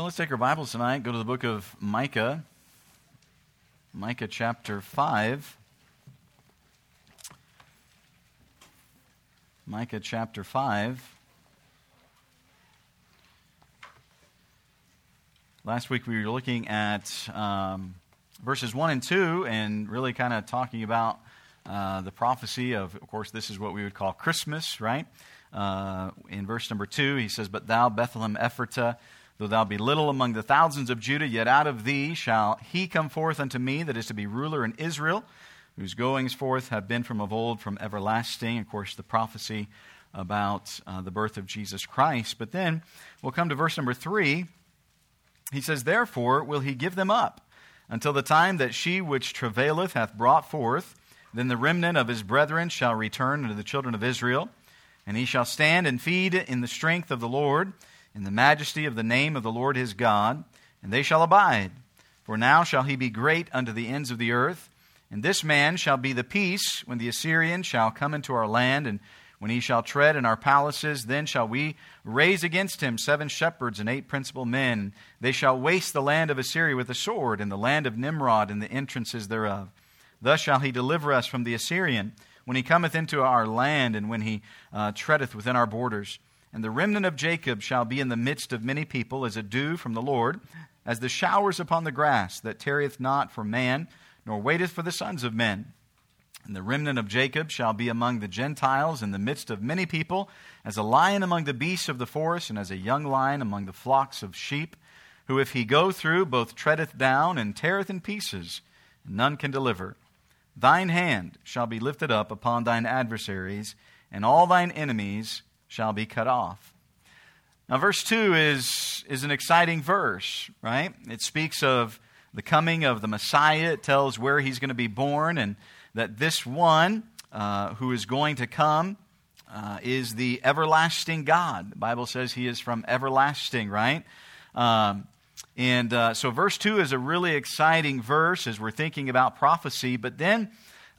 Well, let's take our Bibles tonight, go to the book of Micah, Micah chapter 5. Micah chapter 5. Last week we were looking at um, verses 1 and 2 and really kind of talking about uh, the prophecy of, of course, this is what we would call Christmas, right? Uh, in verse number 2, he says, But thou, Bethlehem Ephratah, Though thou be little among the thousands of Judah, yet out of thee shall he come forth unto me that is to be ruler in Israel, whose goings forth have been from of old, from everlasting. Of course, the prophecy about uh, the birth of Jesus Christ. But then we'll come to verse number three. He says, Therefore will he give them up until the time that she which travaileth hath brought forth. Then the remnant of his brethren shall return unto the children of Israel, and he shall stand and feed in the strength of the Lord in the majesty of the name of the Lord his God, and they shall abide. For now shall he be great unto the ends of the earth. And this man shall be the peace when the Assyrian shall come into our land, and when he shall tread in our palaces, then shall we raise against him seven shepherds and eight principal men. They shall waste the land of Assyria with the sword, and the land of Nimrod and the entrances thereof. Thus shall he deliver us from the Assyrian, when he cometh into our land, and when he uh, treadeth within our borders. And the remnant of Jacob shall be in the midst of many people as a dew from the Lord, as the showers upon the grass, that tarrieth not for man, nor waiteth for the sons of men. And the remnant of Jacob shall be among the Gentiles in the midst of many people, as a lion among the beasts of the forest, and as a young lion among the flocks of sheep, who if he go through both treadeth down and teareth in pieces, and none can deliver. Thine hand shall be lifted up upon thine adversaries, and all thine enemies shall be cut off. Now, verse 2 is, is an exciting verse, right? It speaks of the coming of the Messiah. It tells where he's going to be born and that this one uh, who is going to come uh, is the everlasting God. The Bible says he is from everlasting, right? Um, and uh, so, verse 2 is a really exciting verse as we're thinking about prophecy. But then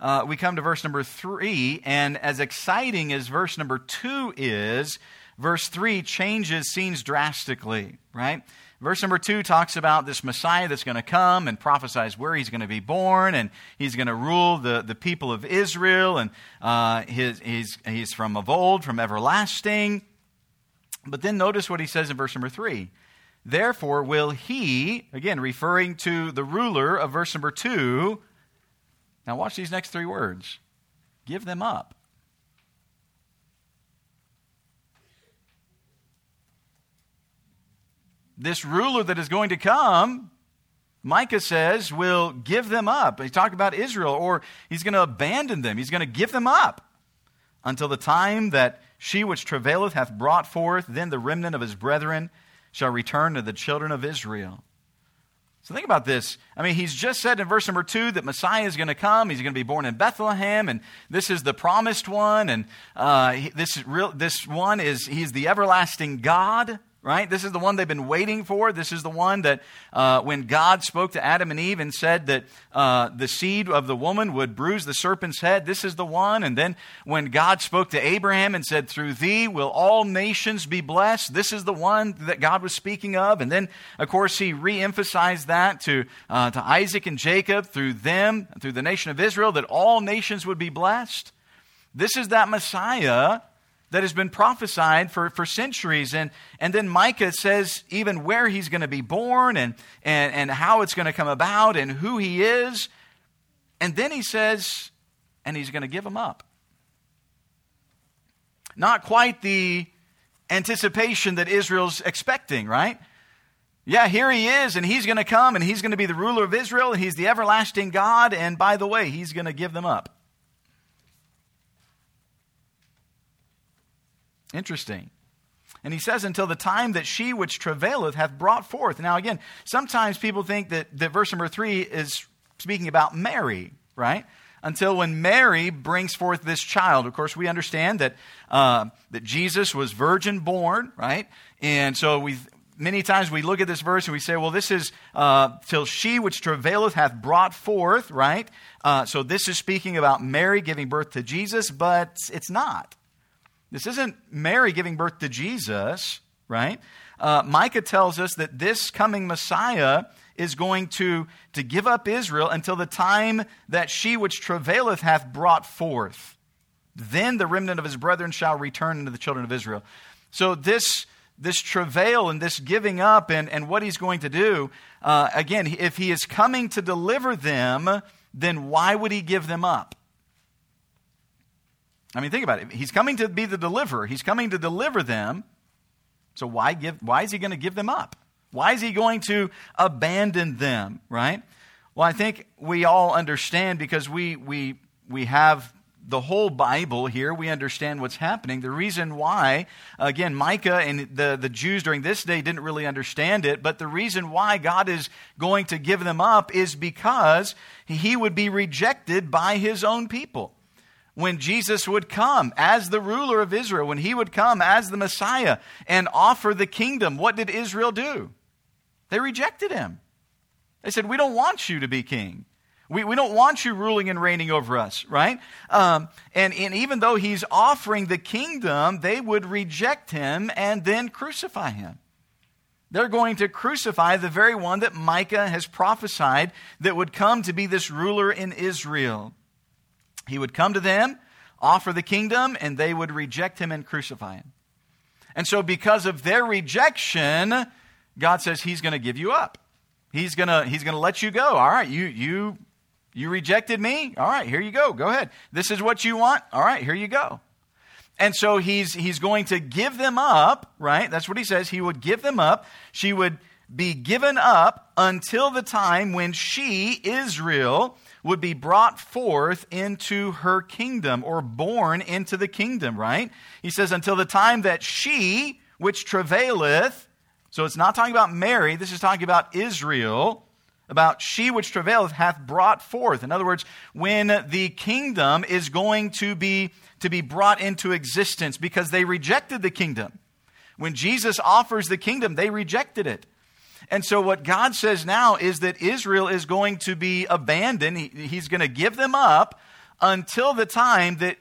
uh, we come to verse number three, and as exciting as verse number two is, verse three changes scenes drastically, right? Verse number two talks about this Messiah that's going to come and prophesies where he's going to be born, and he's going to rule the, the people of Israel, and uh, his, he's, he's from of old, from everlasting. But then notice what he says in verse number three. Therefore, will he, again, referring to the ruler of verse number two, now, watch these next three words give them up. This ruler that is going to come, Micah says, will give them up. He talked about Israel, or he's going to abandon them. He's going to give them up until the time that she which travaileth hath brought forth, then the remnant of his brethren shall return to the children of Israel. So think about this. I mean, he's just said in verse number two that Messiah is going to come. He's going to be born in Bethlehem, and this is the promised one. And uh, this real, this one is he's the everlasting God right? This is the one they've been waiting for. This is the one that uh, when God spoke to Adam and Eve and said that uh, the seed of the woman would bruise the serpent's head, this is the one. And then when God spoke to Abraham and said, Through thee will all nations be blessed, this is the one that God was speaking of. And then, of course, he re emphasized that to, uh, to Isaac and Jacob, through them, through the nation of Israel, that all nations would be blessed. This is that Messiah that has been prophesied for, for centuries. And, and then Micah says even where he's going to be born and, and, and how it's going to come about and who he is. And then he says, and he's going to give them up. Not quite the anticipation that Israel's expecting, right? Yeah, here he is, and he's going to come, and he's going to be the ruler of Israel, and he's the everlasting God, and by the way, he's going to give them up. Interesting. And he says, until the time that she which travaileth hath brought forth. Now, again, sometimes people think that, that verse number three is speaking about Mary, right? Until when Mary brings forth this child. Of course, we understand that, uh, that Jesus was virgin born, right? And so we many times we look at this verse and we say, well, this is uh, till she which travaileth hath brought forth, right? Uh, so this is speaking about Mary giving birth to Jesus, but it's not. This isn't Mary giving birth to Jesus, right? Uh, Micah tells us that this coming Messiah is going to, to give up Israel until the time that she which travaileth hath brought forth. Then the remnant of his brethren shall return unto the children of Israel. So this this travail and this giving up and, and what he's going to do, uh, again, if he is coming to deliver them, then why would he give them up? I mean, think about it. He's coming to be the deliverer. He's coming to deliver them. So why give why is he going to give them up? Why is he going to abandon them, right? Well, I think we all understand because we we we have the whole Bible here, we understand what's happening. The reason why, again, Micah and the, the Jews during this day didn't really understand it, but the reason why God is going to give them up is because he would be rejected by his own people. When Jesus would come as the ruler of Israel, when he would come as the Messiah and offer the kingdom, what did Israel do? They rejected him. They said, We don't want you to be king. We, we don't want you ruling and reigning over us, right? Um, and, and even though he's offering the kingdom, they would reject him and then crucify him. They're going to crucify the very one that Micah has prophesied that would come to be this ruler in Israel. He would come to them, offer the kingdom, and they would reject him and crucify him. And so, because of their rejection, God says He's going to give you up. He's going to, he's going to let you go. All right, you, you you rejected me? All right, here you go. Go ahead. This is what you want? All right, here you go. And so he's, he's going to give them up, right? That's what he says. He would give them up. She would be given up until the time when she, Israel, would be brought forth into her kingdom or born into the kingdom, right? He says, until the time that she, which travaileth, so it's not talking about Mary, this is talking about Israel, about she which travaileth hath brought forth. In other words, when the kingdom is going to be, to be brought into existence because they rejected the kingdom. When Jesus offers the kingdom, they rejected it. And so, what God says now is that Israel is going to be abandoned. He, he's going to give them up until the time that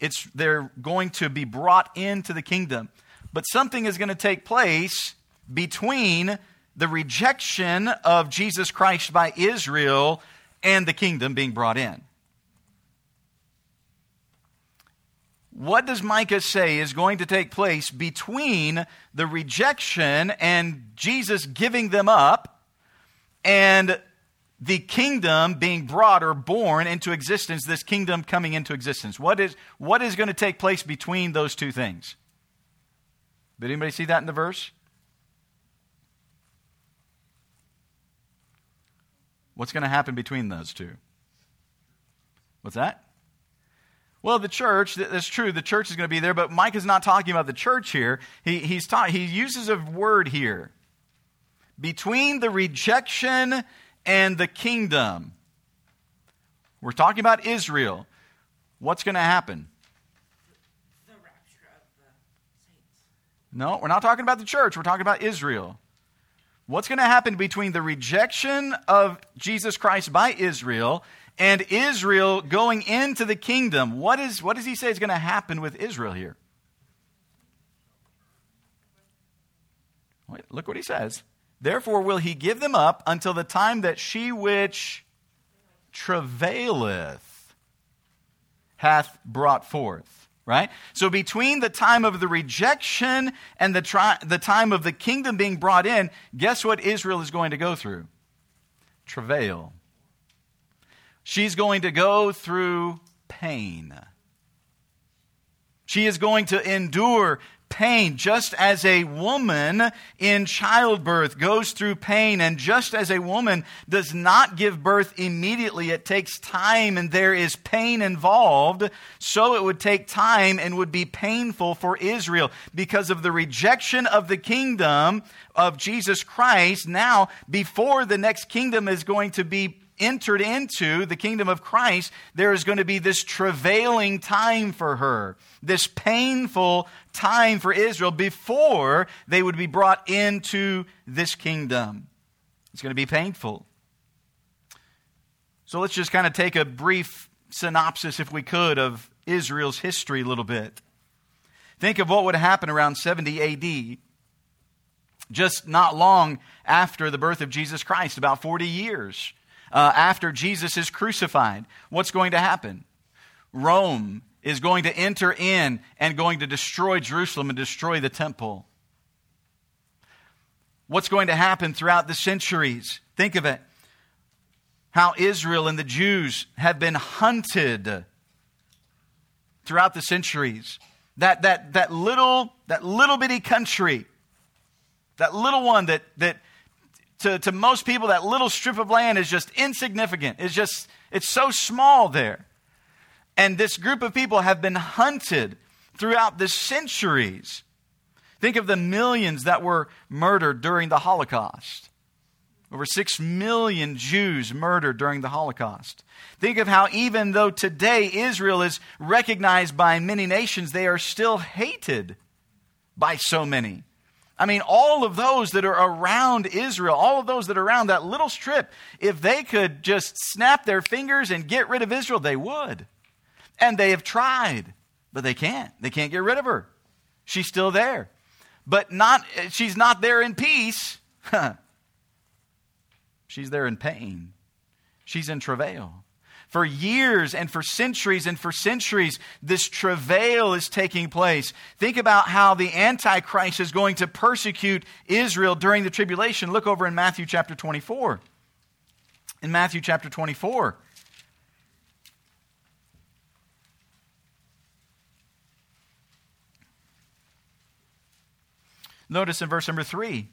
it's, they're going to be brought into the kingdom. But something is going to take place between the rejection of Jesus Christ by Israel and the kingdom being brought in. What does Micah say is going to take place between the rejection and Jesus giving them up and the kingdom being brought or born into existence, this kingdom coming into existence? What is, what is going to take place between those two things? Did anybody see that in the verse? What's going to happen between those two? What's that? Well, the church, that's true, the church is going to be there, but Mike is not talking about the church here. He, he's ta- he uses a word here between the rejection and the kingdom. We're talking about Israel. What's going to happen? No, we're not talking about the church. We're talking about Israel. What's going to happen between the rejection of Jesus Christ by Israel and Israel going into the kingdom? What, is, what does he say is going to happen with Israel here? Wait, look what he says. Therefore will he give them up until the time that she which travaileth hath brought forth right? So between the time of the rejection and the, tri- the time of the kingdom being brought in, guess what Israel is going to go through? Travail. She's going to go through pain. She is going to endure pain, just as a woman in childbirth goes through pain, and just as a woman does not give birth immediately, it takes time and there is pain involved, so it would take time and would be painful for Israel because of the rejection of the kingdom of Jesus Christ. Now, before the next kingdom is going to be entered into the kingdom of Christ, there is going to be this travailing time for her, this painful time for Israel before they would be brought into this kingdom. It's going to be painful. So let's just kind of take a brief synopsis, if we could, of Israel's history a little bit. Think of what would happen around 70 AD. just not long after the birth of Jesus Christ, about 40 years uh, after Jesus is crucified. What's going to happen? Rome is going to enter in and going to destroy Jerusalem and destroy the temple. What's going to happen throughout the centuries? Think of it. How Israel and the Jews have been hunted throughout the centuries. That, that, that, little, that little bitty country, that little one that, that to, to most people, that little strip of land is just insignificant. It's just, it's so small there. And this group of people have been hunted throughout the centuries. Think of the millions that were murdered during the Holocaust. Over six million Jews murdered during the Holocaust. Think of how, even though today Israel is recognized by many nations, they are still hated by so many. I mean, all of those that are around Israel, all of those that are around that little strip, if they could just snap their fingers and get rid of Israel, they would. And they have tried, but they can't. They can't get rid of her. She's still there. But not she's not there in peace. she's there in pain. She's in travail. For years and for centuries and for centuries, this travail is taking place. Think about how the Antichrist is going to persecute Israel during the tribulation. Look over in Matthew chapter 24. In Matthew chapter 24. Notice in verse number 3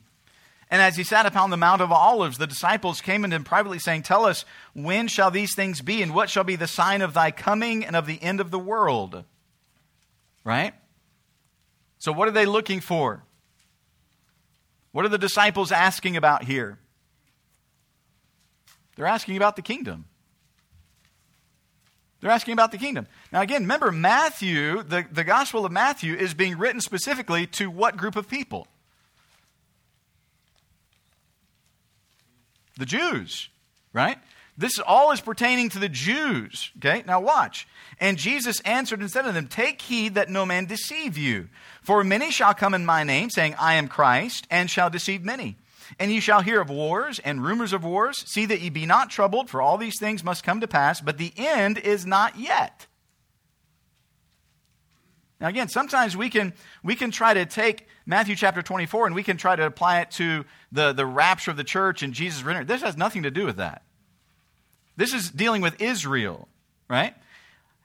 and as he sat upon the Mount of Olives, the disciples came unto him privately, saying, Tell us, when shall these things be, and what shall be the sign of thy coming and of the end of the world? Right? So, what are they looking for? What are the disciples asking about here? They're asking about the kingdom. They're asking about the kingdom. Now, again, remember, Matthew, the, the Gospel of Matthew, is being written specifically to what group of people? The Jews, right? This all is pertaining to the Jews. Okay, now watch. And Jesus answered and said to them, Take heed that no man deceive you. For many shall come in my name, saying, I am Christ, and shall deceive many. And ye shall hear of wars and rumors of wars. See that ye be not troubled, for all these things must come to pass, but the end is not yet. Now, again, sometimes we can, we can try to take Matthew chapter 24 and we can try to apply it to the, the rapture of the church and Jesus' return. This has nothing to do with that. This is dealing with Israel, right?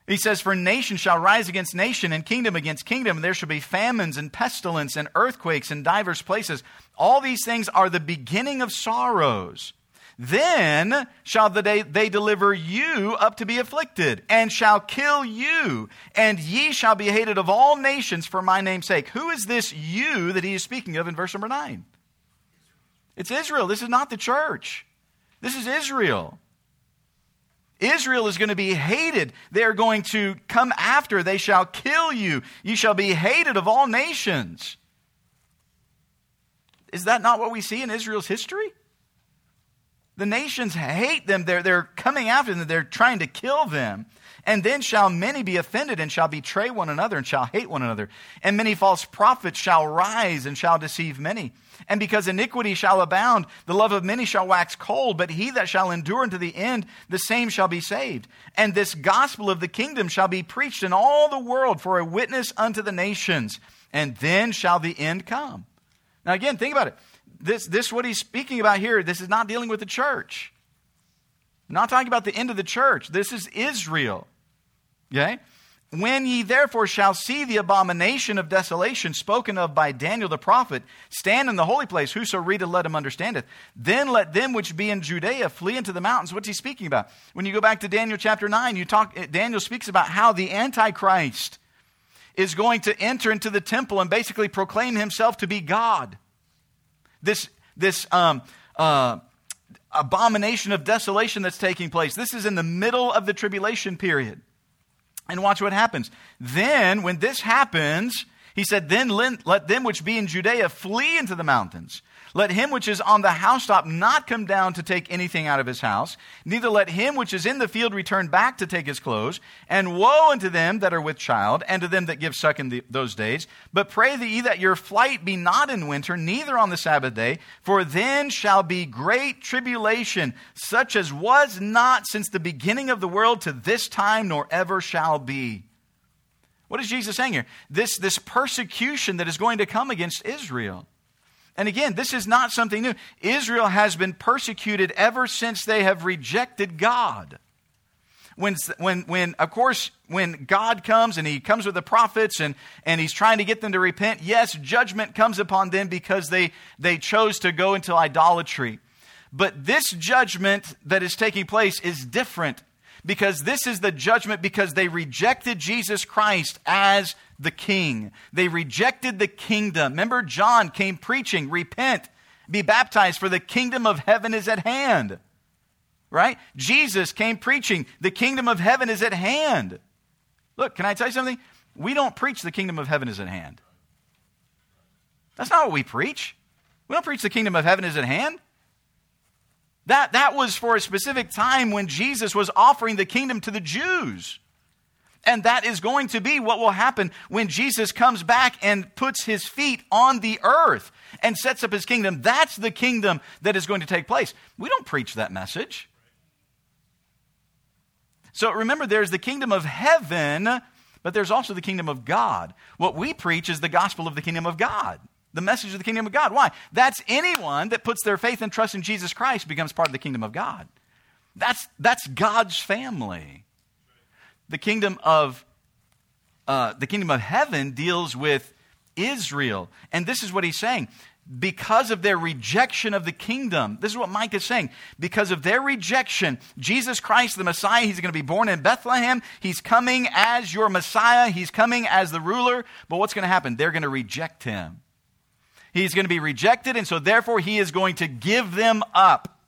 He says, For nation shall rise against nation, and kingdom against kingdom, and there shall be famines and pestilence and earthquakes in divers places. All these things are the beginning of sorrows. Then shall they, they deliver you up to be afflicted, and shall kill you, and ye shall be hated of all nations for my name's sake. Who is this you that he is speaking of in verse number 9? It's Israel. This is not the church. This is Israel. Israel is going to be hated. They are going to come after. They shall kill you. You shall be hated of all nations. Is that not what we see in Israel's history? The nations hate them. They're, they're coming after them. They're trying to kill them. And then shall many be offended and shall betray one another and shall hate one another. And many false prophets shall rise and shall deceive many. And because iniquity shall abound, the love of many shall wax cold, but he that shall endure unto the end, the same shall be saved. And this gospel of the kingdom shall be preached in all the world for a witness unto the nations. And then shall the end come. Now, again, think about it this, this what he's speaking about here, this is not dealing with the church. I'm not talking about the end of the church. This is Israel. Okay? When ye therefore shall see the abomination of desolation spoken of by Daniel the prophet stand in the holy place, whoso readeth, let him understand it. Then let them which be in Judea flee into the mountains. What's he speaking about? When you go back to Daniel chapter 9, you talk, Daniel speaks about how the Antichrist is going to enter into the temple and basically proclaim himself to be God. This, this um, uh, abomination of desolation that's taking place. This is in the middle of the tribulation period. And watch what happens. Then, when this happens, He said, Then let them which be in Judea flee into the mountains. Let him which is on the housetop not come down to take anything out of his house, neither let him which is in the field return back to take his clothes. And woe unto them that are with child, and to them that give suck in the, those days. But pray thee that your flight be not in winter, neither on the Sabbath day, for then shall be great tribulation, such as was not since the beginning of the world to this time, nor ever shall be. What is Jesus saying here? This, this persecution that is going to come against Israel. And again, this is not something new. Israel has been persecuted ever since they have rejected God. When, when, when, of course, when God comes and he comes with the prophets and, and he's trying to get them to repent, yes, judgment comes upon them because they, they chose to go into idolatry. But this judgment that is taking place is different because this is the judgment because they rejected Jesus Christ as the king. They rejected the kingdom. Remember, John came preaching, repent, be baptized, for the kingdom of heaven is at hand. Right? Jesus came preaching, the kingdom of heaven is at hand. Look, can I tell you something? We don't preach the kingdom of heaven is at hand. That's not what we preach. We don't preach the kingdom of heaven is at hand. That, that was for a specific time when Jesus was offering the kingdom to the Jews. And that is going to be what will happen when Jesus comes back and puts his feet on the earth and sets up his kingdom. That's the kingdom that is going to take place. We don't preach that message. So remember, there's the kingdom of heaven, but there's also the kingdom of God. What we preach is the gospel of the kingdom of God, the message of the kingdom of God. Why? That's anyone that puts their faith and trust in Jesus Christ becomes part of the kingdom of God. That's, that's God's family the kingdom of uh, the kingdom of heaven deals with Israel, and this is what he's saying. Because of their rejection of the kingdom, this is what Mike is saying. Because of their rejection, Jesus Christ, the Messiah, he's going to be born in Bethlehem. He's coming as your Messiah. He's coming as the ruler. But what's going to happen? They're going to reject him. He's going to be rejected, and so therefore he is going to give them up.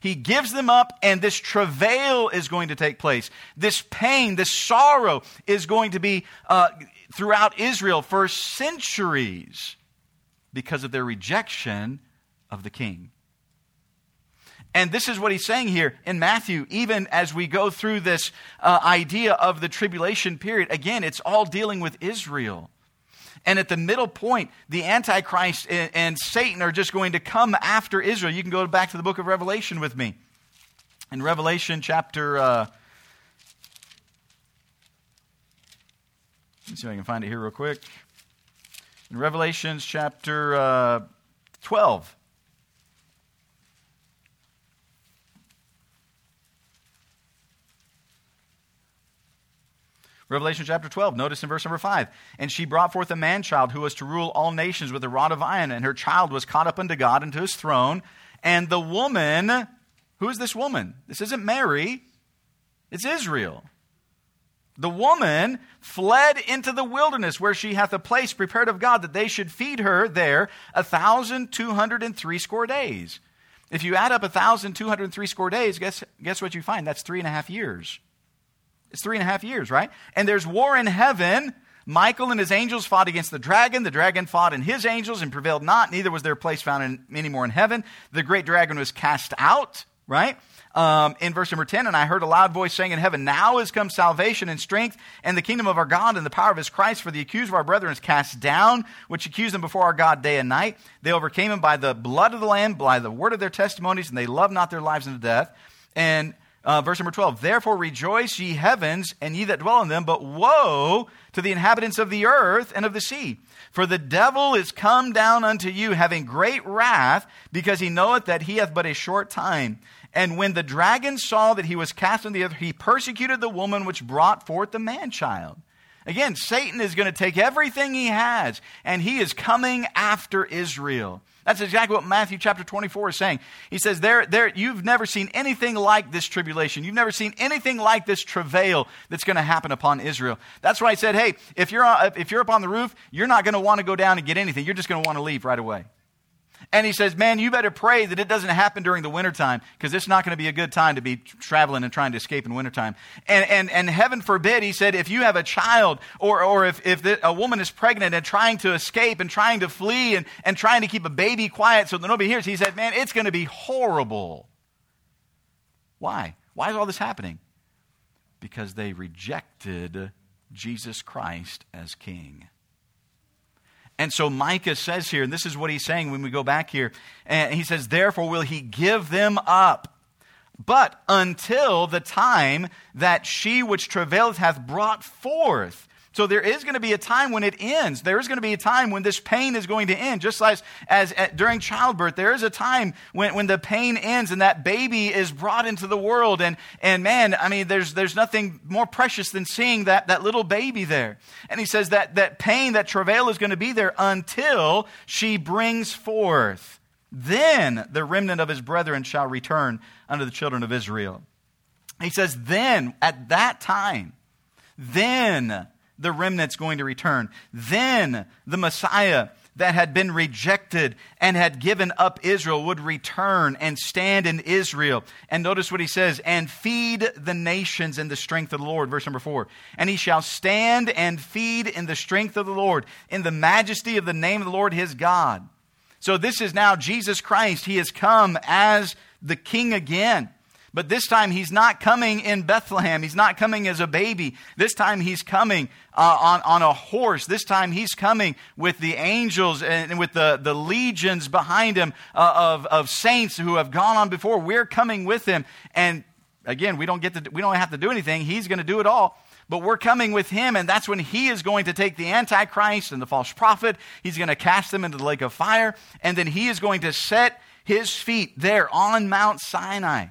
He gives them up, and this travail is going to take place. This pain, this sorrow is going to be uh, throughout Israel for centuries because of their rejection of the king. And this is what he's saying here in Matthew, even as we go through this uh, idea of the tribulation period. Again, it's all dealing with Israel. And at the middle point, the Antichrist and, and Satan are just going to come after Israel. You can go back to the book of Revelation with me. In Revelation chapter. Uh, Let's see if I can find it here real quick. In Revelations chapter uh, 12. Revelation chapter 12, notice in verse number 5. And she brought forth a man child who was to rule all nations with a rod of iron, and her child was caught up unto God and to his throne. And the woman, who is this woman? This isn't Mary, it's Israel. The woman fled into the wilderness where she hath a place prepared of God that they should feed her there a thousand two hundred and three score days. If you add up a thousand two hundred and three score days, guess, guess what you find? That's three and a half years. It's three and a half years, right? And there's war in heaven. Michael and his angels fought against the dragon. The dragon fought in his angels and prevailed not. Neither was their place found in, anymore in heaven. The great dragon was cast out, right? Um, in verse number 10, and I heard a loud voice saying in heaven, Now is come salvation and strength and the kingdom of our God and the power of his Christ, for the accuser of our brethren is cast down, which accused them before our God day and night. They overcame him by the blood of the Lamb, by the word of their testimonies, and they loved not their lives unto death. And uh, verse number 12, therefore rejoice ye heavens and ye that dwell in them, but woe to the inhabitants of the earth and of the sea. For the devil is come down unto you, having great wrath, because he knoweth that he hath but a short time. And when the dragon saw that he was cast on the earth, he persecuted the woman which brought forth the man child. Again, Satan is going to take everything he has, and he is coming after Israel. That's exactly what Matthew chapter 24 is saying. He says, there, there, You've never seen anything like this tribulation. You've never seen anything like this travail that's going to happen upon Israel. That's why he said, Hey, if you're, if you're up on the roof, you're not going to want to go down and get anything. You're just going to want to leave right away. And he says, Man, you better pray that it doesn't happen during the wintertime because it's not going to be a good time to be traveling and trying to escape in wintertime. And, and, and heaven forbid, he said, if you have a child or, or if, if a woman is pregnant and trying to escape and trying to flee and, and trying to keep a baby quiet so that nobody hears, he said, Man, it's going to be horrible. Why? Why is all this happening? Because they rejected Jesus Christ as king. And so Micah says here, and this is what he's saying when we go back here, and he says, Therefore will he give them up. But until the time that she which travaileth hath brought forth, so there is going to be a time when it ends. There is going to be a time when this pain is going to end. Just as, as at, during childbirth, there is a time when, when the pain ends and that baby is brought into the world. And, and man, I mean, there's, there's nothing more precious than seeing that, that little baby there. And he says that, that pain, that travail is going to be there until she brings forth. Then the remnant of his brethren shall return unto the children of Israel. He says, then, at that time, then the remnant's going to return. Then the Messiah that had been rejected and had given up Israel would return and stand in Israel. And notice what he says, and feed the nations in the strength of the Lord. Verse number four. And he shall stand and feed in the strength of the Lord, in the majesty of the name of the Lord his God. So this is now Jesus Christ. He has come as the king again. But this time he's not coming in Bethlehem. He's not coming as a baby. This time he's coming uh, on, on a horse. This time he's coming with the angels and with the, the legions behind him uh, of, of saints who have gone on before. We're coming with him. And again, we don't, get to, we don't have to do anything. He's going to do it all. But we're coming with him, and that's when he is going to take the Antichrist and the false prophet. He's going to cast them into the lake of fire, and then he is going to set his feet there on Mount Sinai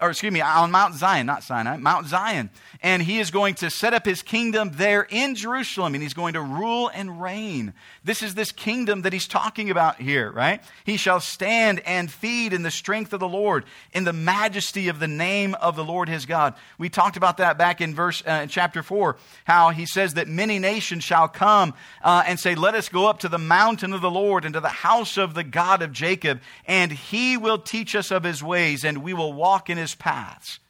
or excuse me, on Mount Zion, not Sinai, Mount Zion. And he is going to set up his kingdom there in Jerusalem, and he's going to rule and reign. This is this kingdom that he's talking about here, right? He shall stand and feed in the strength of the Lord, in the majesty of the name of the Lord his God. We talked about that back in verse uh, chapter 4, how he says that many nations shall come uh, and say, Let us go up to the mountain of the Lord and to the house of the God of Jacob, and he will teach us of his ways, and we will walk in his his paths.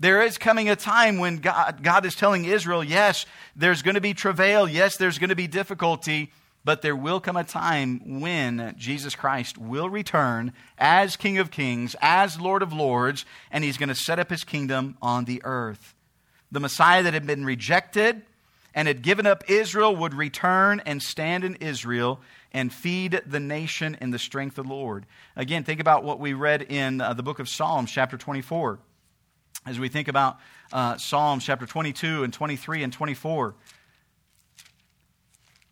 There is coming a time when God, God is telling Israel, yes, there's going to be travail, yes, there's going to be difficulty, but there will come a time when Jesus Christ will return as King of Kings, as Lord of Lords, and he's going to set up his kingdom on the earth. The Messiah that had been rejected and had given up Israel would return and stand in Israel and feed the nation in the strength of the Lord. Again, think about what we read in uh, the book of Psalms, chapter 24. As we think about uh, Psalms chapter 22 and 23 and 24.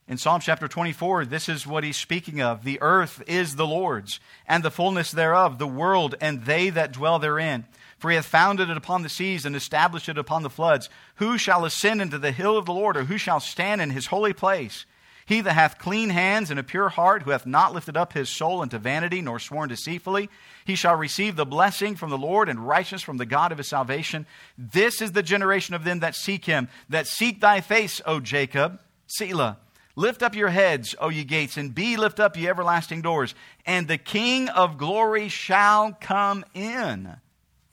In Psalm chapter 24, this is what he's speaking of. The earth is the Lord's, and the fullness thereof, the world, and they that dwell therein. For he hath founded it upon the seas and established it upon the floods. Who shall ascend into the hill of the Lord, or who shall stand in his holy place? He that hath clean hands and a pure heart, who hath not lifted up his soul unto vanity, nor sworn deceitfully, he shall receive the blessing from the Lord and righteousness from the God of his salvation. This is the generation of them that seek him, that seek thy face, O Jacob. Selah. Lift up your heads, O ye gates, and be lift up, ye everlasting doors, and the King of glory shall come in.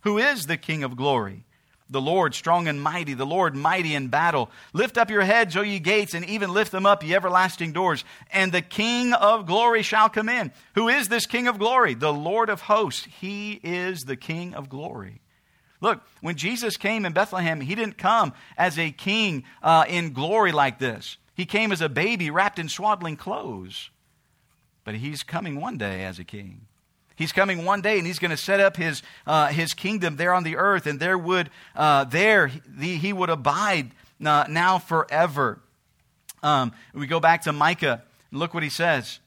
Who is the King of glory? The Lord strong and mighty, the Lord mighty in battle. Lift up your heads, O ye gates, and even lift them up, ye everlasting doors, and the King of glory shall come in. Who is this King of glory? The Lord of hosts. He is the King of glory. Look, when Jesus came in Bethlehem, he didn't come as a king uh, in glory like this. He came as a baby wrapped in swaddling clothes. But he's coming one day as a king. He's coming one day and he's going to set up his, uh, his kingdom there on the earth, and there would, uh, there he, would abide uh, now forever. Um, we go back to Micah, and look what he says.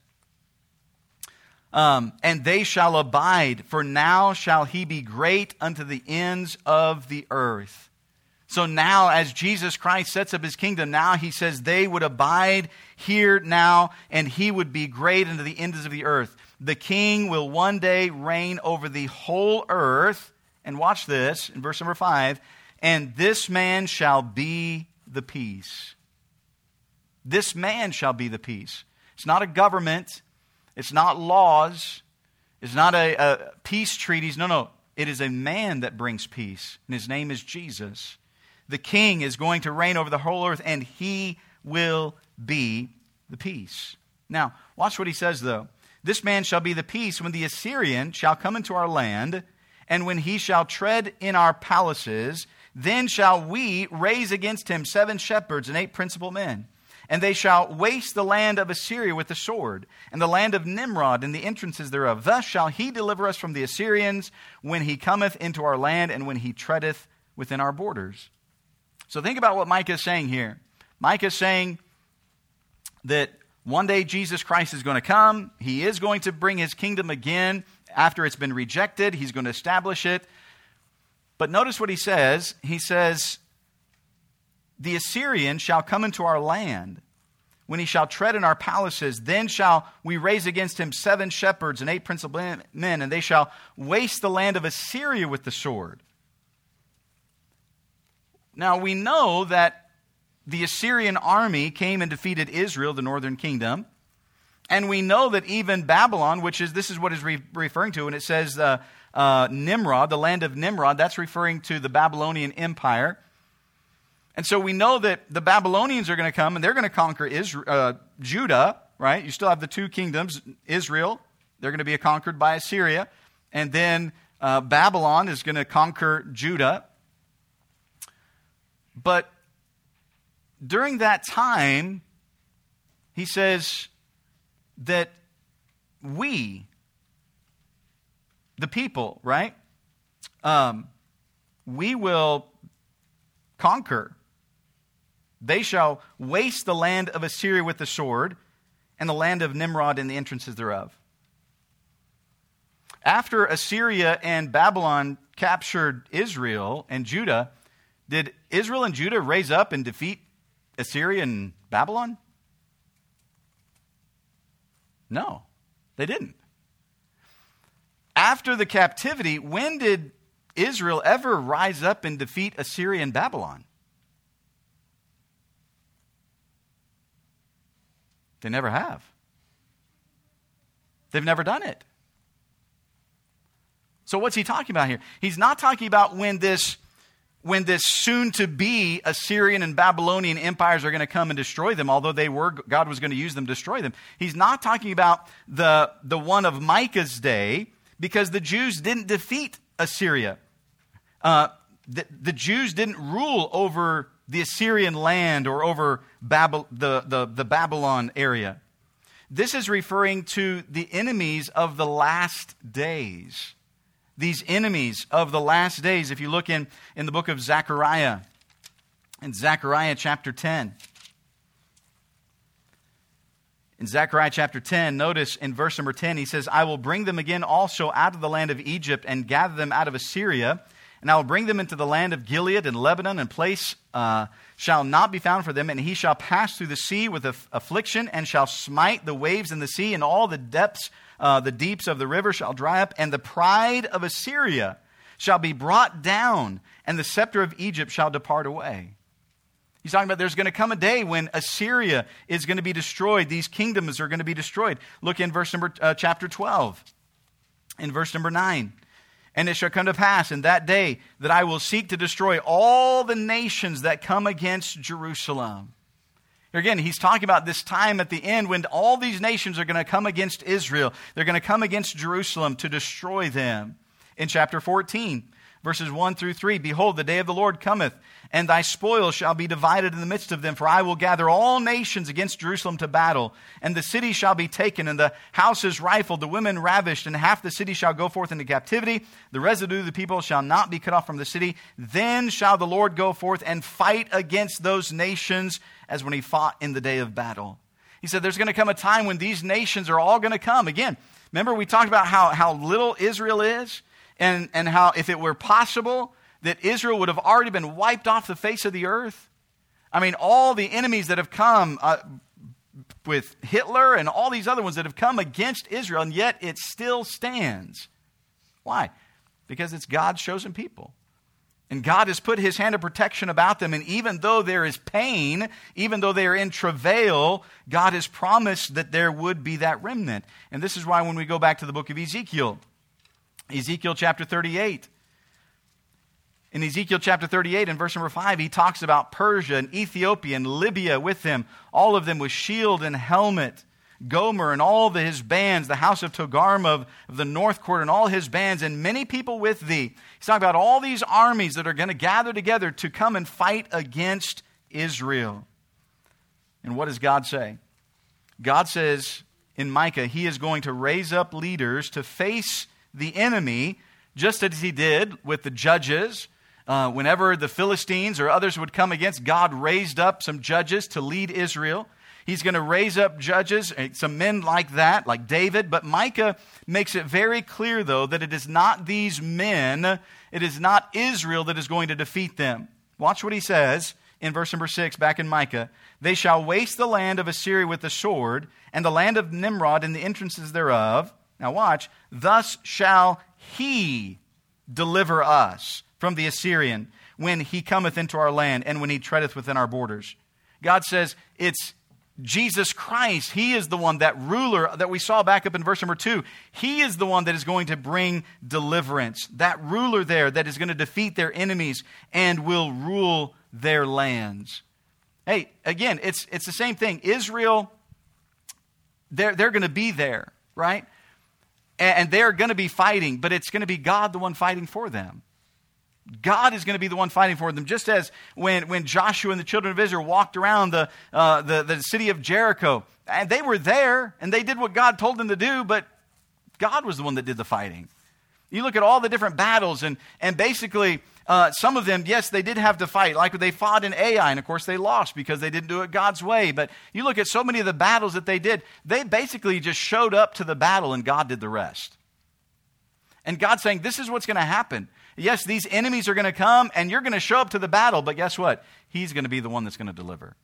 Um, and they shall abide, for now shall he be great unto the ends of the earth. So now, as Jesus Christ sets up his kingdom, now he says they would abide here now, and he would be great unto the ends of the earth the king will one day reign over the whole earth. And watch this in verse number five. And this man shall be the peace. This man shall be the peace. It's not a government. It's not laws. It's not a, a peace treaties. No, no. It is a man that brings peace, and his name is Jesus. The king is going to reign over the whole earth, and he will be the peace. Now, watch what he says, though. This man shall be the peace when the Assyrian shall come into our land, and when he shall tread in our palaces, then shall we raise against him seven shepherds and eight principal men. And they shall waste the land of Assyria with the sword, and the land of Nimrod and the entrances thereof. Thus shall he deliver us from the Assyrians when he cometh into our land and when he treadeth within our borders. So think about what Micah is saying here. Micah is saying that one day Jesus Christ is going to come. He is going to bring his kingdom again after it's been rejected. He's going to establish it. But notice what he says. He says, the Assyrian shall come into our land. When he shall tread in our palaces, then shall we raise against him seven shepherds and eight principal men, and they shall waste the land of Assyria with the sword. Now we know that the Assyrian army came and defeated Israel, the northern kingdom. And we know that even Babylon, which is, this is what is re- referring to, and it says uh, uh, Nimrod, the land of Nimrod, that's referring to the Babylonian Empire. And so we know that the Babylonians are going to come and they're going to conquer Israel, uh, Judah, right? You still have the two kingdoms, Israel, they're going to be conquered by Assyria. And then uh, Babylon is going to conquer Judah. But during that time, he says that we, the people, right? Um, we will conquer they shall waste the land of Assyria with the sword, and the land of Nimrod and the entrances thereof. After Assyria and Babylon captured Israel and Judah, did Israel and Judah raise up and defeat Assyria and Babylon? No, they didn't. After the captivity, when did Israel ever rise up and defeat Assyria and Babylon? They never have. They've never done it. So what's he talking about here? He's not talking about when this when this soon to be Assyrian and Babylonian empires are going to come and destroy them, although they were God was going to use them to destroy them. He's not talking about the the one of Micah's day because the Jews didn't defeat Assyria. Uh, the, the Jews didn't rule over the Assyrian land or over Babel, the, the, the Babylon area. This is referring to the enemies of the last days. These enemies of the last days, if you look in, in the book of Zechariah, in Zechariah chapter 10. In Zechariah chapter 10, notice in verse number 10, he says, I will bring them again also out of the land of Egypt and gather them out of Assyria and I will bring them into the land of Gilead and Lebanon, and place uh, shall not be found for them. And he shall pass through the sea with aff- affliction, and shall smite the waves in the sea, and all the depths, uh, the deeps of the river shall dry up. And the pride of Assyria shall be brought down, and the scepter of Egypt shall depart away. He's talking about there's going to come a day when Assyria is going to be destroyed. These kingdoms are going to be destroyed. Look in verse number, uh, chapter 12, in verse number 9. And it shall come to pass in that day that I will seek to destroy all the nations that come against Jerusalem. Again, he's talking about this time at the end when all these nations are going to come against Israel. They're going to come against Jerusalem to destroy them. In chapter 14, verses 1 through 3 Behold, the day of the Lord cometh, and thy spoil shall be divided in the midst of them. For I will gather all nations against Jerusalem to battle, and the city shall be taken, and the houses rifled, the women ravished, and half the city shall go forth into captivity. The residue of the people shall not be cut off from the city. Then shall the Lord go forth and fight against those nations as when he fought in the day of battle. He said there's going to come a time when these nations are all going to come. Again, remember we talked about how, how little Israel is? and, and how if it were possible that Israel would have already been wiped off the face of the earth. I mean, all the enemies that have come uh, with Hitler and all these other ones that have come against Israel, and yet it still stands. Why? Because it's God's chosen people. And God has put his hand of protection about them. And even though there is pain, even though they are in travail, God has promised that there would be that remnant. And this is why when we go back to the book of Ezekiel, Ezekiel chapter 38, in Ezekiel chapter 38 and verse number 5, he talks about Persia and Ethiopia and Libya with him, all of them with shield and helmet. Gomer and all the, his bands, the house of Togarmah of, of the north court and all his bands, and many people with thee. He's talking about all these armies that are going to gather together to come and fight against Israel. And what does God say? God says in Micah, He is going to raise up leaders to face the enemy, just as He did with the judges. Uh, whenever the Philistines or others would come against, God raised up some judges to lead Israel. He's going to raise up judges, eh, some men like that, like David. But Micah makes it very clear, though, that it is not these men, it is not Israel that is going to defeat them. Watch what he says in verse number six, back in Micah. They shall waste the land of Assyria with the sword, and the land of Nimrod and the entrances thereof. Now, watch. Thus shall he deliver us from the Assyrian when he cometh into our land and when he treadeth within our borders. God says it's Jesus Christ, He is the one, that ruler that we saw back up in verse number two. He is the one that is going to bring deliverance. That ruler there that is going to defeat their enemies and will rule their lands. Hey, again, it's, it's the same thing. Israel, they're, they're going to be there, right? And, they're going to be fighting, but it's going to be God the one fighting for them. God is going to be the one fighting for them, just as when, when Joshua and the children of Israel walked around the, uh, the, the city of Jericho. And they were there, and they did what God told them to do, but God was the one that did the fighting. You look at all the different battles, and, and basically, uh, some of them, yes, they did have to fight. Like they fought in Ai, and of course they lost because they didn't do it God's way. But you look at so many of the battles that they did, they basically just showed up to the battle, and God did the rest. And God's saying, This is what's going to happen. Yes, these enemies are going to come and you're going to show up to the battle, but guess what? He's going to be the one that's going to deliver.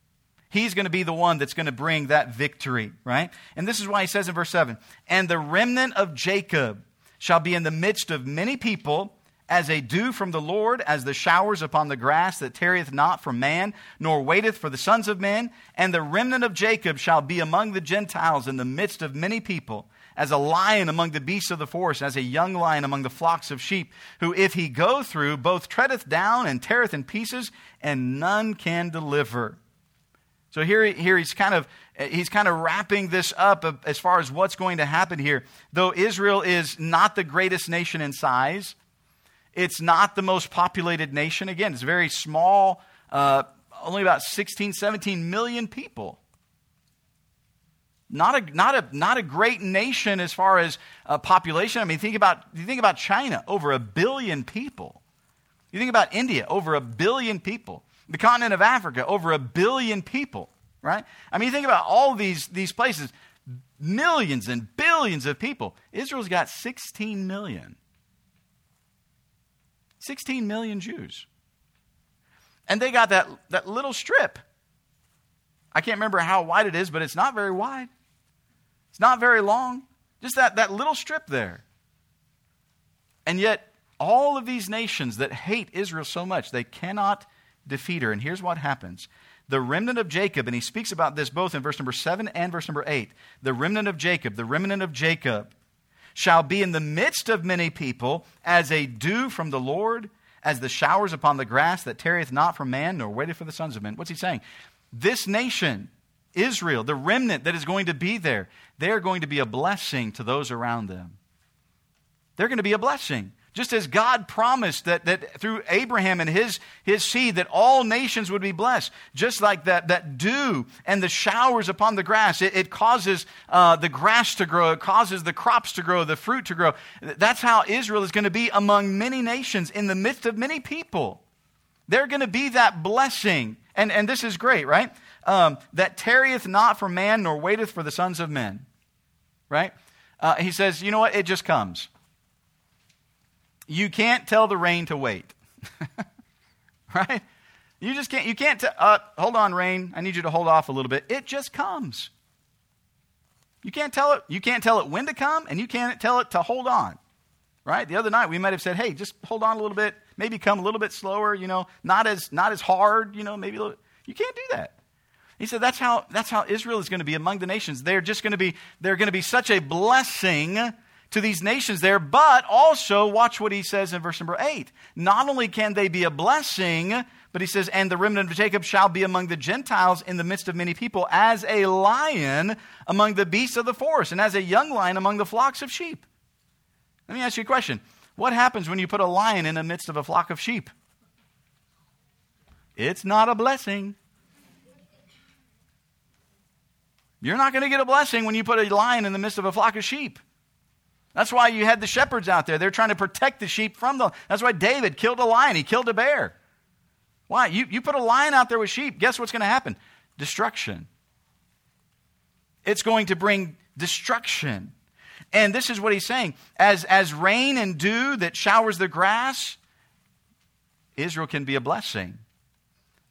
He's going to be the one that's going to bring that victory, right? And this is why he says in verse 7 And the remnant of Jacob shall be in the midst of many people, as a dew from the Lord, as the showers upon the grass that tarrieth not from man, nor waiteth for the sons of men. And the remnant of Jacob shall be among the Gentiles in the midst of many people as a lion among the beasts of the forest, as a young lion among the flocks of sheep, who, if he go through, both treadeth down and teareth in pieces, and none can deliver. So here, here he's kind of he's kind of wrapping this up as far as what's going to happen here. Though Israel is not the greatest nation in size, it's not the most populated nation. Again, it's very small, uh, only about 16, 17 million people not a, not a, not a great nation as far as uh, population. I mean, think about, you think about China, over a billion people. You think about India, over a billion people. The continent of Africa, over a billion people, right? I mean, you think about all these, these places, millions and billions of people. Israel's got 16 million. 16 million Jews. And they got that, that little strip. I can't remember how wide it is, but it's not very wide. Not very long, just that, that little strip there. And yet, all of these nations that hate Israel so much, they cannot defeat her. And here's what happens the remnant of Jacob, and he speaks about this both in verse number 7 and verse number 8. The remnant of Jacob, the remnant of Jacob, shall be in the midst of many people as a dew from the Lord, as the showers upon the grass that tarrieth not from man, nor waiteth for the sons of men. What's he saying? This nation Israel, the remnant that is going to be there, they're going to be a blessing to those around them. They're going to be a blessing. Just as God promised that, that through Abraham and his, his seed that all nations would be blessed. Just like that, that dew and the showers upon the grass, it, it causes uh, the grass to grow, it causes the crops to grow, the fruit to grow. That's how Israel is going to be among many nations in the midst of many people. They're going to be that blessing. And, and this is great, right? Um, that tarrieth not for man, nor waiteth for the sons of men. Right? Uh, he says, you know what? It just comes. You can't tell the rain to wait. right? You just can't, you can't, t- uh, hold on, rain. I need you to hold off a little bit. It just comes. You can't tell it, you can't tell it when to come, and you can't tell it to hold on. right? The other night we might have said, hey, just hold on a little bit, maybe come a little bit slower, you know, not as, not as hard, you know, maybe a little. You can't do that. He said that's how, that's how Israel is going to be among the nations. They're just going to be, they're going to be such a blessing to these nations there, but also, watch what he says in verse number 8. Not only can they be a blessing, but he says, and the remnant of Jacob shall be among the Gentiles in the midst of many people, as a lion among the beasts of the forest, and as a young lion among the flocks of sheep. Let me ask you a question. What happens when you put a lion in the midst of a flock of sheep? It's not a blessing. You're not going to get a blessing when you put a lion in the midst of a flock of sheep. That's why you had the shepherds out there. They're trying to protect the sheep from the. That's why David killed a lion. He killed a bear. Why? You, you put a lion out there with sheep, guess what's going to happen? Destruction. It's going to bring destruction. And this is what he's saying. As, as rain and dew that showers the grass, Israel can be a blessing.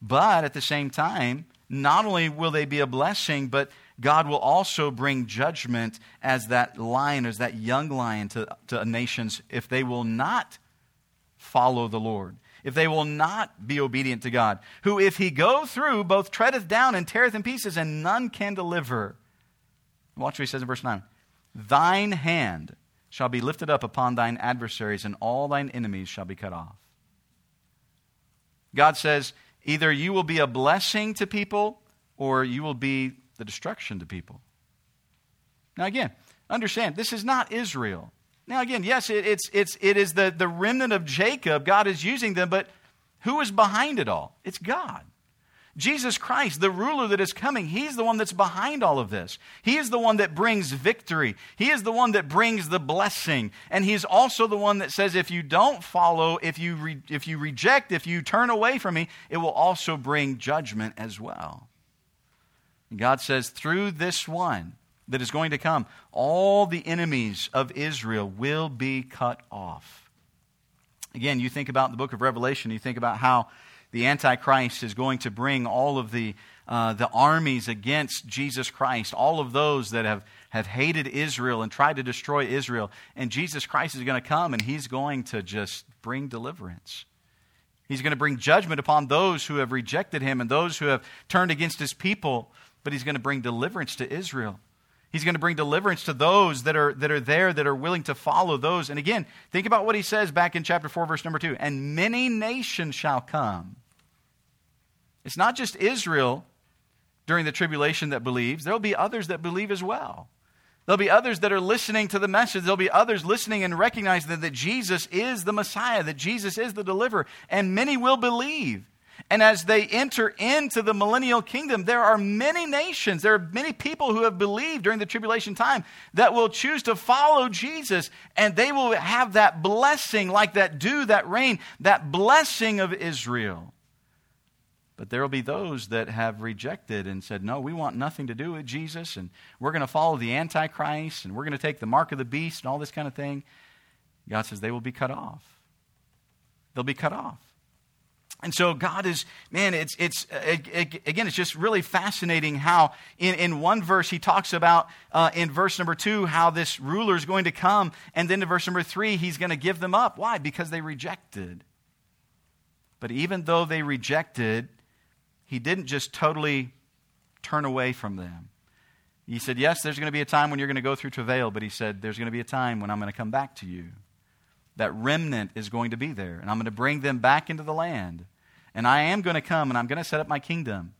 But at the same time, not only will they be a blessing, but God will also bring judgment as that lion, as that young lion to, to nations if they will not follow the Lord if they will not be obedient to God, who, if he go through, both treadeth down and teareth in pieces, and none can deliver. Watch what he says in verse 9 Thine hand shall be lifted up upon thine adversaries, and all thine enemies shall be cut off. God says, either you will be a blessing to people, or you will be the destruction to people. Now, again, understand, this is not Israel. Now, again, yes, it, it's, it's, it is the, the remnant of Jacob. God is using them, but who is behind it all? It's God. Jesus Christ, the ruler that is coming, He's the one that's behind all of this. He is the one that brings victory. He is the one that brings the blessing. And He's also the one that says, if you don't follow, if you, re- if you reject, if you turn away from me, it will also bring judgment as well. And God says, through this one, that is going to come, all the enemies of Israel will be cut off. Again, you think about the book of Revelation, you think about how the Antichrist is going to bring all of the, uh, the armies against Jesus Christ, all of those that have, have hated Israel and tried to destroy Israel. And Jesus Christ is going to come and he's going to just bring deliverance. He's going to bring judgment upon those who have rejected him and those who have turned against his people, but he's going to bring deliverance to Israel. He's going to bring deliverance to those that are, that are there, that are willing to follow those. And again, think about what he says back in chapter 4, verse number 2. And many nations shall come. It's not just Israel during the tribulation that believes, there'll be others that believe as well. There'll be others that are listening to the message. There'll be others listening and recognizing that, that Jesus is the Messiah, that Jesus is the deliverer, and many will believe. And as they enter into the millennial kingdom, there are many nations, there are many people who have believed during the tribulation time that will choose to follow Jesus, and they will have that blessing, like that dew, that rain, that blessing of Israel. But there will be those that have rejected and said, No, we want nothing to do with Jesus, and we're going to follow the Antichrist, and we're going to take the mark of the beast, and all this kind of thing. God says they will be cut off. They'll be cut off. And so God is, man, it's, it's again, it's just really fascinating how in, in one verse he talks about, uh, in verse number two, how this ruler is going to come. And then in verse number three, he's going to give them up. Why? Because they rejected. But even though they rejected, he didn't just totally turn away from them. He said, Yes, there's going to be a time when you're going to go through travail, but he said, There's going to be a time when I'm going to come back to you that remnant is going to be there. And I'm going to bring them back into the land. And I am going to come and I'm going to set up my kingdom.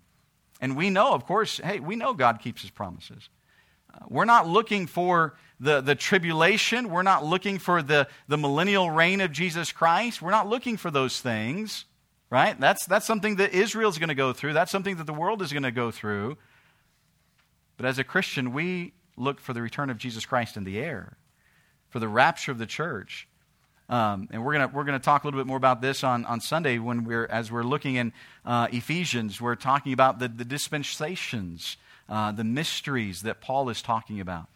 And we know, of course, hey, we know God keeps his promises. Uh, we're not looking for the, the tribulation. We're not looking for the, the millennial reign of Jesus Christ. We're not looking for those things, right? That's, that's something that Israel's going to go through. That's something that the world is going to go through. But as a Christian, we look for the return of Jesus Christ in the air, for the rapture of the church. Um, and we're going we're gonna talk a little bit more about this on, on Sunday when we're, as we're looking in uh, Ephesians. We're talking about the, the dispensations, uh, the mysteries that Paul is talking about.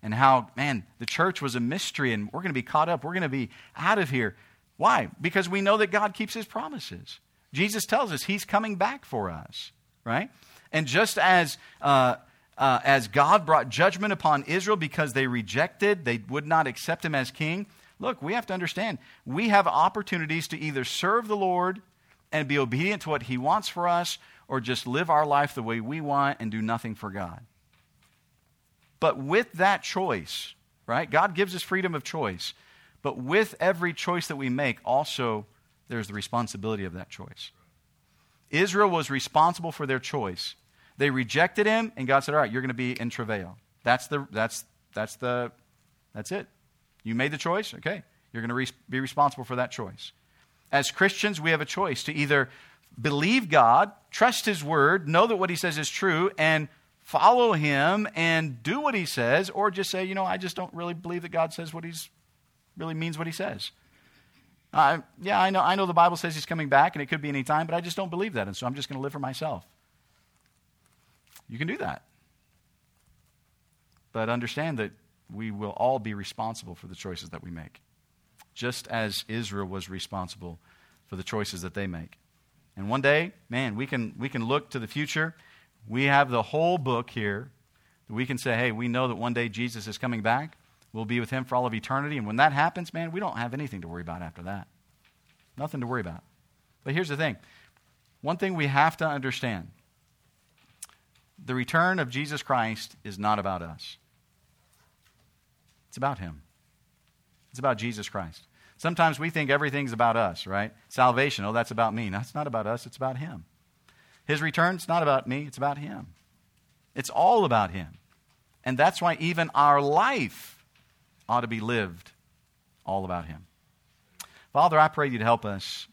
And how, man, the church was a mystery and we're going to be caught up. We're going to be out of here. Why? Because we know that God keeps his promises. Jesus tells us he's coming back for us, right? And just as, uh, uh, as God brought judgment upon Israel because they rejected, they would not accept him as king, look, we have to understand we have opportunities to either serve the Lord and be obedient to what He wants for us, or just live our life the way we want and do nothing for God. But with that choice, right? God gives us freedom of choice. But with every choice that we make, also there's the responsibility of that choice. Israel was responsible for their choice. They rejected him, and God said, All right, you're going to be in travail. That's the that's that's the that's it. You made the choice, okay. You're going to re- be responsible for that choice. As Christians, we have a choice to either believe God, trust his word, know that what he says is true, and follow him and do what he says, or just say, you know, I just don't really believe that God says what he's really means what he says. Uh, yeah, I know, I know the Bible says he's coming back and it could be any time, but I just don't believe that, and so I'm just going to live for myself. You can do that. But understand that we will all be responsible for the choices that we make, just as Israel was responsible for the choices that they make. And one day, man, we can, we can look to the future. We have the whole book here. that We can say, hey, we know that one day Jesus is coming back. We'll be with him for all of eternity. And when that happens, man, we don't have anything to worry about after that. Nothing to worry about. But here's the thing one thing we have to understand the return of Jesus Christ is not about us, it's about him. It's about Jesus Christ. Sometimes we think everything's about us, right? Salvation, oh, that's about me. That's not about us, it's about him. His return, it's not about me, it's about him. It's all about him. And that's why even our life ought to be lived all about him. Father, I pray you'd help us,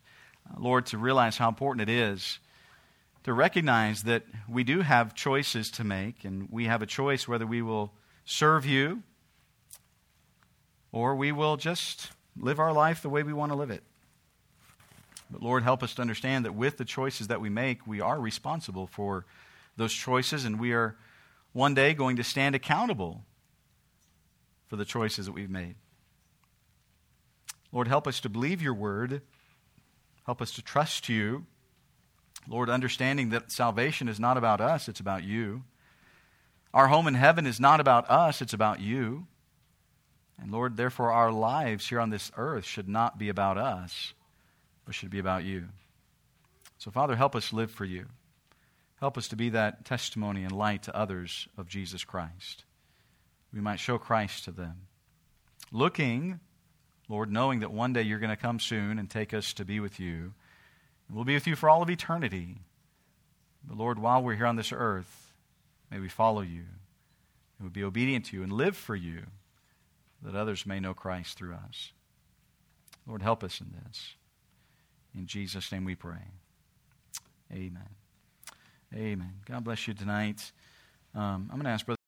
uh, Lord, to realize how important it is to recognize that we do have choices to make, and we have a choice whether we will serve you or we will just live our life the way we want to live it. But Lord, help us to understand that with the choices that we make, we are responsible for those choices, and we are one day going to stand accountable for the choices that we've made. Lord, help us to believe your word. Help us to trust you. Lord, understanding that salvation is not about us, it's about you. Our home in heaven is not about us, it's about you. And Lord, therefore, our lives here on this earth should not be about us, but should be about you. So, Father, help us live for you. Help us to be that testimony and light to others of Jesus Christ. We might show Christ to them. Looking, Lord, knowing that one day you're going to come soon and take us to be with you. We'll be with you for all of eternity. But Lord, while we're here on this earth, may we follow you and we be obedient to you and live for you that others may know Christ through us. Lord, help us in this. In Jesus' name we pray. Amen. Amen. God bless you tonight. Um, I'm going to ask Brother.